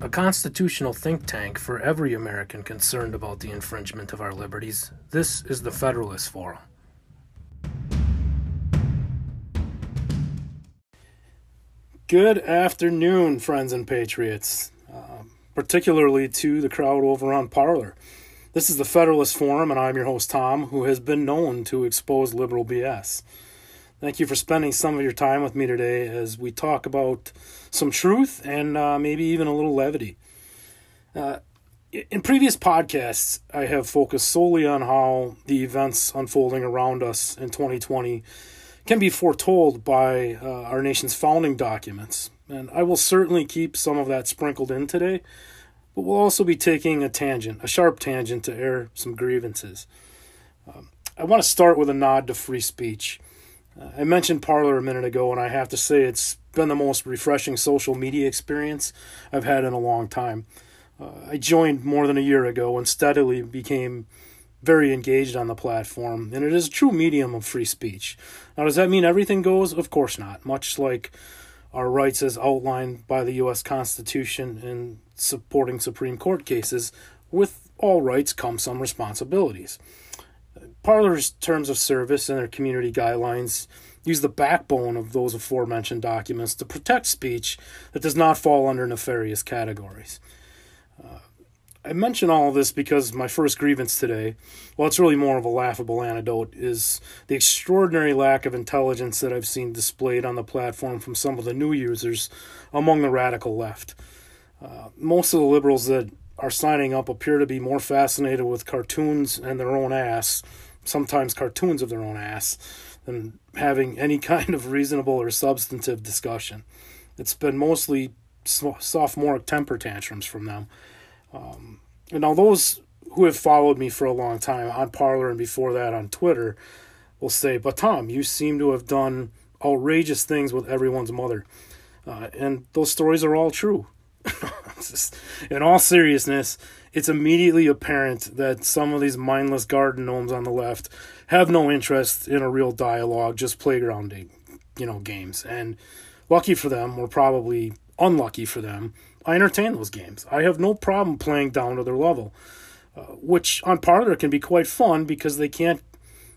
a constitutional think tank for every American concerned about the infringement of our liberties. This is the Federalist Forum. Good afternoon, friends and patriots, uh, particularly to the crowd over on Parler. This is the Federalist Forum, and I'm your host, Tom, who has been known to expose liberal BS. Thank you for spending some of your time with me today as we talk about some truth and uh, maybe even a little levity. Uh, in previous podcasts, I have focused solely on how the events unfolding around us in 2020 can be foretold by uh, our nation's founding documents. And I will certainly keep some of that sprinkled in today, but we'll also be taking a tangent, a sharp tangent, to air some grievances. Um, I want to start with a nod to free speech. I mentioned Parler a minute ago, and I have to say it's been the most refreshing social media experience I've had in a long time. Uh, I joined more than a year ago and steadily became very engaged on the platform, and it is a true medium of free speech. Now, does that mean everything goes? Of course not. Much like our rights as outlined by the U.S. Constitution and supporting Supreme Court cases, with all rights come some responsibilities. Parler's terms of service and their community guidelines use the backbone of those aforementioned documents to protect speech that does not fall under nefarious categories. Uh, I mention all this because my first grievance today, well, it's really more of a laughable anecdote, is the extraordinary lack of intelligence that I've seen displayed on the platform from some of the new users among the radical left. Uh, most of the liberals that are signing up appear to be more fascinated with cartoons and their own ass sometimes cartoons of their own ass than having any kind of reasonable or substantive discussion. It's been mostly sophomoric temper tantrums from them. Um, and now those who have followed me for a long time on Parler and before that on Twitter will say, "But Tom, you seem to have done outrageous things with everyone's mother," uh, and those stories are all true. In all seriousness, it's immediately apparent that some of these mindless garden gnomes on the left have no interest in a real dialogue, just playground, you know, games. And lucky for them, or probably unlucky for them, I entertain those games. I have no problem playing down to their level, uh, which on Parler can be quite fun because they can't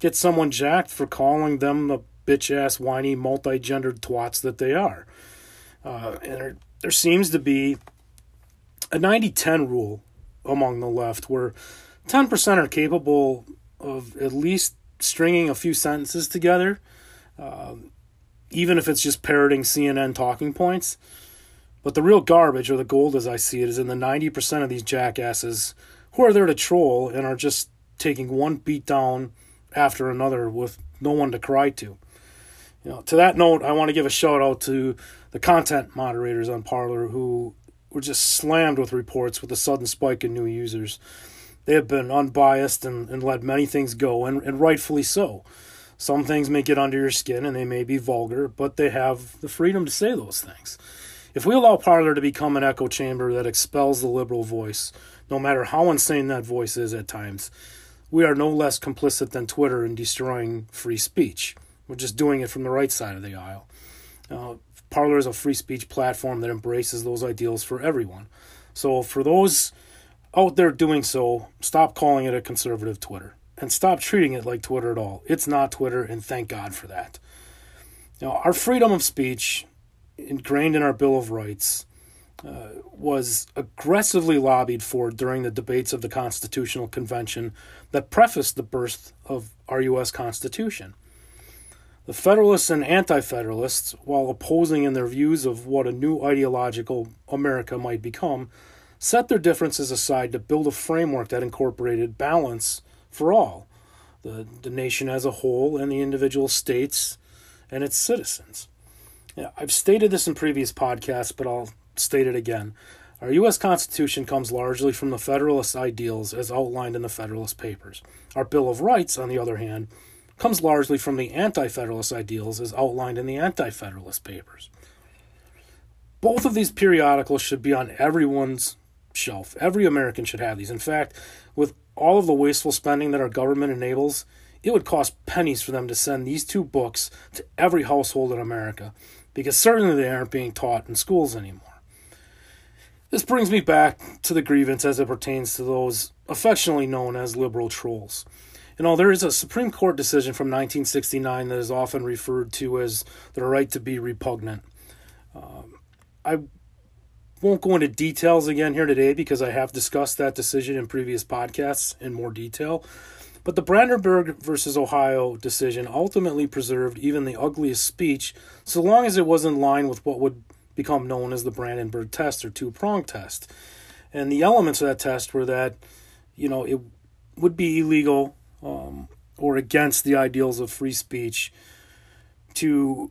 get someone jacked for calling them the bitch ass, whiny, multi gendered twats that they are. Uh, and there, there seems to be a 90 10 rule among the left where 10% are capable of at least stringing a few sentences together, um, even if it's just parroting CNN talking points. But the real garbage, or the gold as I see it, is in the 90% of these jackasses who are there to troll and are just taking one beat down after another with no one to cry to. You know, to that note, I want to give a shout out to the content moderators on Parler who were just slammed with reports with a sudden spike in new users. They have been unbiased and, and let many things go, and, and rightfully so. Some things may get under your skin and they may be vulgar, but they have the freedom to say those things. If we allow Parler to become an echo chamber that expels the liberal voice, no matter how insane that voice is at times, we are no less complicit than Twitter in destroying free speech. We're just doing it from the right side of the aisle. Uh, Parler is a free speech platform that embraces those ideals for everyone. So, for those out there doing so, stop calling it a conservative Twitter and stop treating it like Twitter at all. It's not Twitter, and thank God for that. Now, our freedom of speech, ingrained in our Bill of Rights, uh, was aggressively lobbied for during the debates of the Constitutional Convention that prefaced the birth of our U.S. Constitution. The Federalists and Anti Federalists, while opposing in their views of what a new ideological America might become, set their differences aside to build a framework that incorporated balance for all the, the nation as a whole and the individual states and its citizens. Yeah, I've stated this in previous podcasts, but I'll state it again. Our U.S. Constitution comes largely from the Federalist ideals as outlined in the Federalist Papers. Our Bill of Rights, on the other hand, comes largely from the Anti Federalist ideals as outlined in the Anti Federalist Papers. Both of these periodicals should be on everyone's shelf. Every American should have these. In fact, with all of the wasteful spending that our government enables, it would cost pennies for them to send these two books to every household in America, because certainly they aren't being taught in schools anymore. This brings me back to the grievance as it pertains to those affectionately known as liberal trolls. You know, there is a Supreme Court decision from 1969 that is often referred to as the right to be repugnant. Um, I won't go into details again here today because I have discussed that decision in previous podcasts in more detail. But the Brandenburg versus Ohio decision ultimately preserved even the ugliest speech so long as it was in line with what would become known as the Brandenburg test or two prong test. And the elements of that test were that, you know, it would be illegal um, or against the ideals of free speech to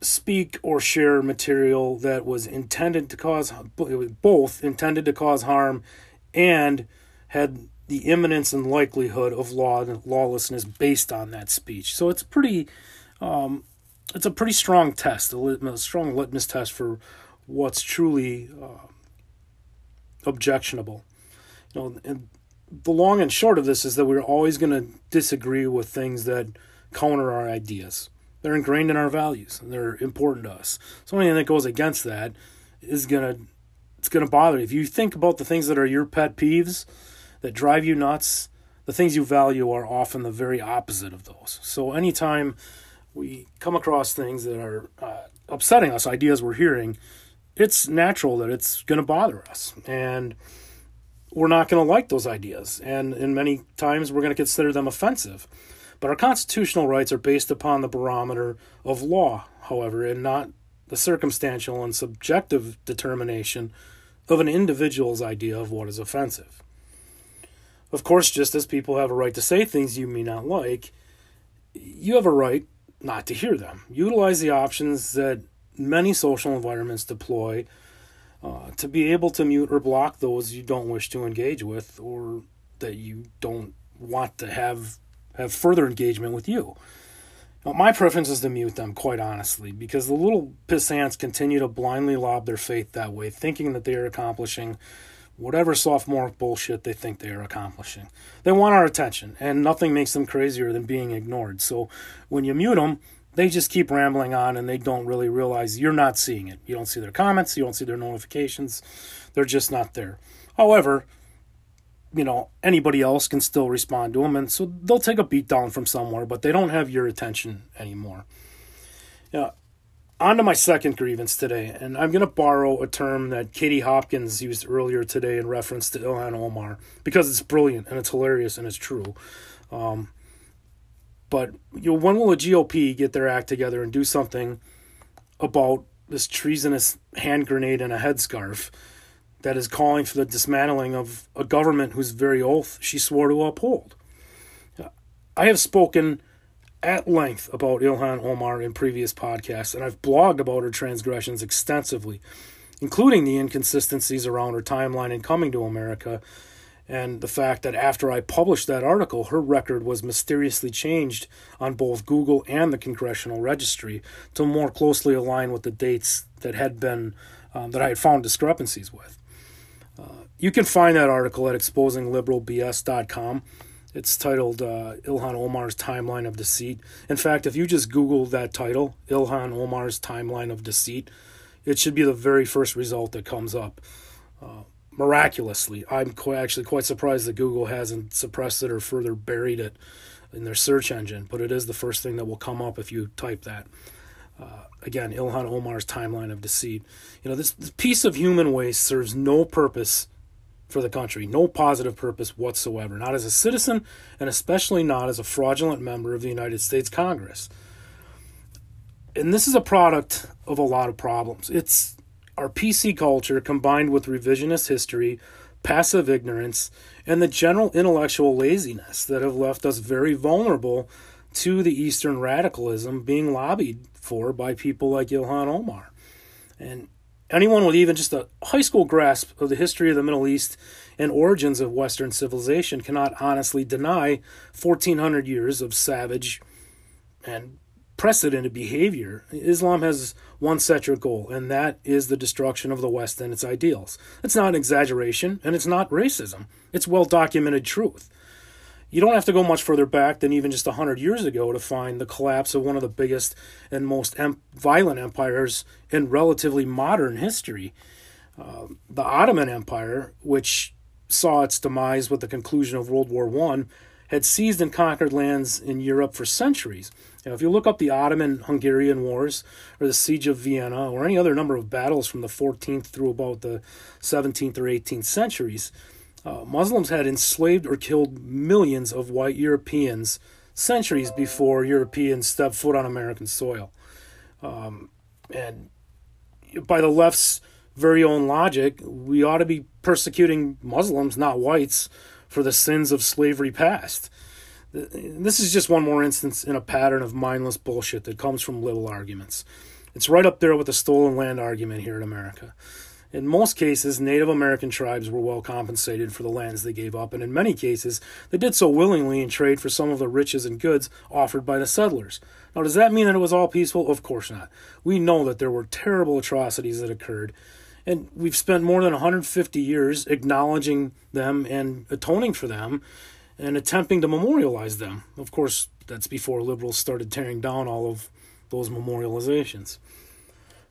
speak or share material that was intended to cause both intended to cause harm and had the imminence and likelihood of law lawlessness based on that speech. So it's pretty, um, it's a pretty strong test, a, lit- a, strong litmus test for what's truly uh, objectionable. You know, and the long and short of this is that we're always going to disagree with things that counter our ideas. They're ingrained in our values. And they're important to us. So anything that goes against that is gonna it's gonna bother you. If you think about the things that are your pet peeves that drive you nuts, the things you value are often the very opposite of those. So anytime we come across things that are uh, upsetting us, ideas we're hearing, it's natural that it's going to bother us. And we're not going to like those ideas. And in many times, we're going to consider them offensive. But our constitutional rights are based upon the barometer of law, however, and not the circumstantial and subjective determination of an individual's idea of what is offensive. Of course, just as people have a right to say things you may not like, you have a right not to hear them. Utilize the options that many social environments deploy uh, to be able to mute or block those you don't wish to engage with or that you don't want to have have further engagement with you. Now, my preference is to mute them, quite honestly, because the little pissants continue to blindly lob their faith that way, thinking that they are accomplishing whatever sophomore bullshit they think they are accomplishing. They want our attention, and nothing makes them crazier than being ignored. So when you mute them, they just keep rambling on and they don't really realize you're not seeing it. You don't see their comments, you don't see their notifications. They're just not there. However, you know, anybody else can still respond to them, and so they'll take a beat down from somewhere, but they don't have your attention anymore. Yeah. On to my second grievance today, and I'm going to borrow a term that Katie Hopkins used earlier today in reference to Ilhan Omar because it's brilliant and it's hilarious and it's true. Um, but you know, when will the GOP get their act together and do something about this treasonous hand grenade and a headscarf that is calling for the dismantling of a government whose very oath she swore to uphold? I have spoken at length about Ilhan Omar in previous podcasts, and I've blogged about her transgressions extensively, including the inconsistencies around her timeline in coming to America and the fact that after I published that article, her record was mysteriously changed on both Google and the Congressional Registry to more closely align with the dates that had been um, that I had found discrepancies with. Uh, you can find that article at exposingliberalbs.com. It's titled uh, Ilhan Omar's Timeline of Deceit. In fact, if you just Google that title, Ilhan Omar's Timeline of Deceit, it should be the very first result that comes up. Uh, miraculously. I'm quite, actually quite surprised that Google hasn't suppressed it or further buried it in their search engine, but it is the first thing that will come up if you type that. Uh, again, Ilhan Omar's timeline of deceit. You know, this, this piece of human waste serves no purpose for the country, no positive purpose whatsoever, not as a citizen, and especially not as a fraudulent member of the United States Congress. And this is a product of a lot of problems. It's our PC culture combined with revisionist history, passive ignorance, and the general intellectual laziness that have left us very vulnerable to the Eastern radicalism being lobbied for by people like Ilhan Omar. And anyone with even just a high school grasp of the history of the Middle East and origins of Western civilization cannot honestly deny 1400 years of savage and precedented behavior. Islam has one central goal, and that is the destruction of the West and its ideals. It's not an exaggeration, and it's not racism. It's well documented truth. You don't have to go much further back than even just 100 years ago to find the collapse of one of the biggest and most em- violent empires in relatively modern history. Uh, the Ottoman Empire, which saw its demise with the conclusion of World War One, had seized and conquered lands in Europe for centuries. Now, if you look up the Ottoman Hungarian Wars or the Siege of Vienna or any other number of battles from the 14th through about the 17th or 18th centuries, uh, Muslims had enslaved or killed millions of white Europeans centuries before Europeans stepped foot on American soil. Um, and by the left's very own logic, we ought to be persecuting Muslims, not whites, for the sins of slavery past. This is just one more instance in a pattern of mindless bullshit that comes from little arguments. It's right up there with the stolen land argument here in America. In most cases, Native American tribes were well compensated for the lands they gave up, and in many cases, they did so willingly in trade for some of the riches and goods offered by the settlers. Now, does that mean that it was all peaceful? Of course not. We know that there were terrible atrocities that occurred, and we've spent more than 150 years acknowledging them and atoning for them and attempting to memorialize them. Of course, that's before liberals started tearing down all of those memorializations.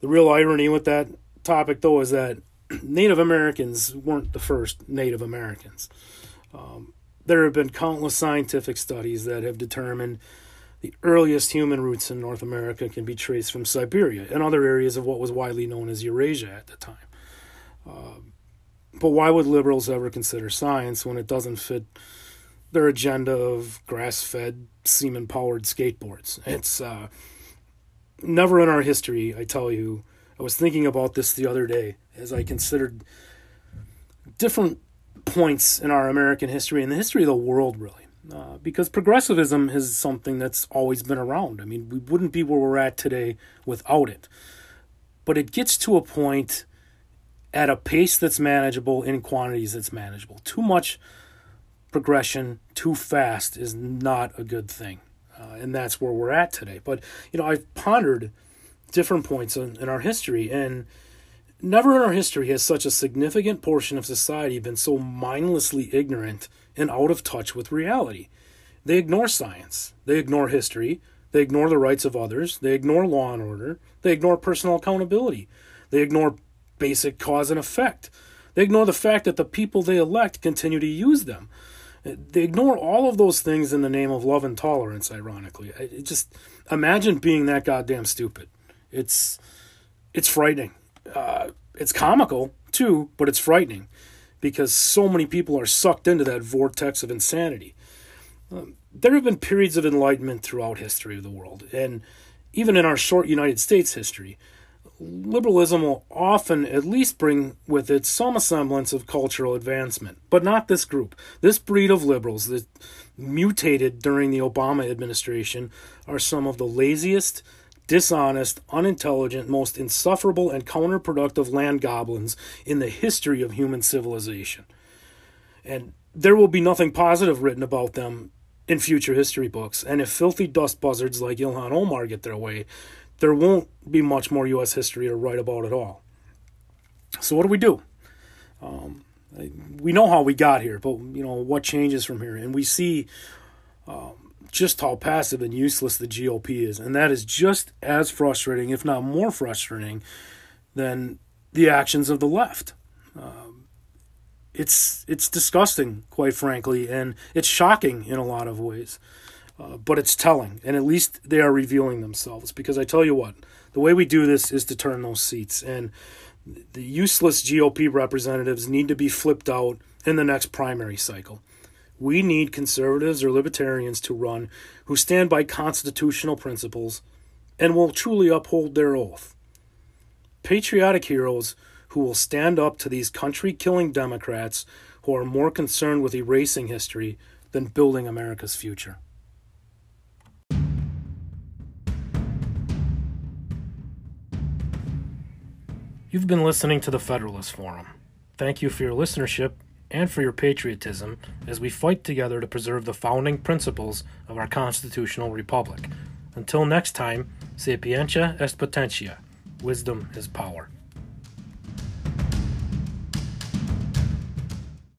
The real irony with that topic, though, is that Native Americans weren't the first Native Americans. Um, there have been countless scientific studies that have determined the earliest human roots in North America can be traced from Siberia and other areas of what was widely known as Eurasia at the time. Uh, but why would liberals ever consider science when it doesn't fit their agenda of grass fed, semen powered skateboards? It's uh, never in our history, I tell you. I was thinking about this the other day as I considered different points in our American history and the history of the world, really. Uh, because progressivism is something that's always been around. I mean, we wouldn't be where we're at today without it. But it gets to a point at a pace that's manageable in quantities that's manageable. Too much progression too fast is not a good thing. Uh, and that's where we're at today. But, you know, I've pondered different points in, in our history, and never in our history has such a significant portion of society been so mindlessly ignorant and out of touch with reality. They ignore science, they ignore history, they ignore the rights of others, they ignore law and order, they ignore personal accountability, they ignore basic cause and effect. They ignore the fact that the people they elect continue to use them. They ignore all of those things in the name of love and tolerance, ironically. It just imagine being that goddamn stupid. It's it's frightening. Uh, it's comical too, but it's frightening because so many people are sucked into that vortex of insanity. Um, there have been periods of enlightenment throughout history of the world, and even in our short United States history, liberalism will often at least bring with it some semblance of cultural advancement, but not this group. This breed of liberals that mutated during the Obama administration are some of the laziest, dishonest, unintelligent, most insufferable, and counterproductive land goblins in the history of human civilization. And there will be nothing positive written about them in future history books. And if filthy dust buzzards like Ilhan Omar get their way, there won't be much more U.S. history to write about at all. So what do we do? Um, we know how we got here, but you know what changes from here, and we see um, just how passive and useless the GOP is, and that is just as frustrating, if not more frustrating, than the actions of the left. Um, it's it's disgusting, quite frankly, and it's shocking in a lot of ways. Uh, but it's telling, and at least they are revealing themselves. Because I tell you what, the way we do this is to turn those seats, and the useless GOP representatives need to be flipped out in the next primary cycle. We need conservatives or libertarians to run who stand by constitutional principles and will truly uphold their oath. Patriotic heroes who will stand up to these country killing Democrats who are more concerned with erasing history than building America's future. You've been listening to the Federalist Forum. Thank you for your listenership and for your patriotism as we fight together to preserve the founding principles of our constitutional republic. Until next time, sapientia est potentia. Wisdom is power.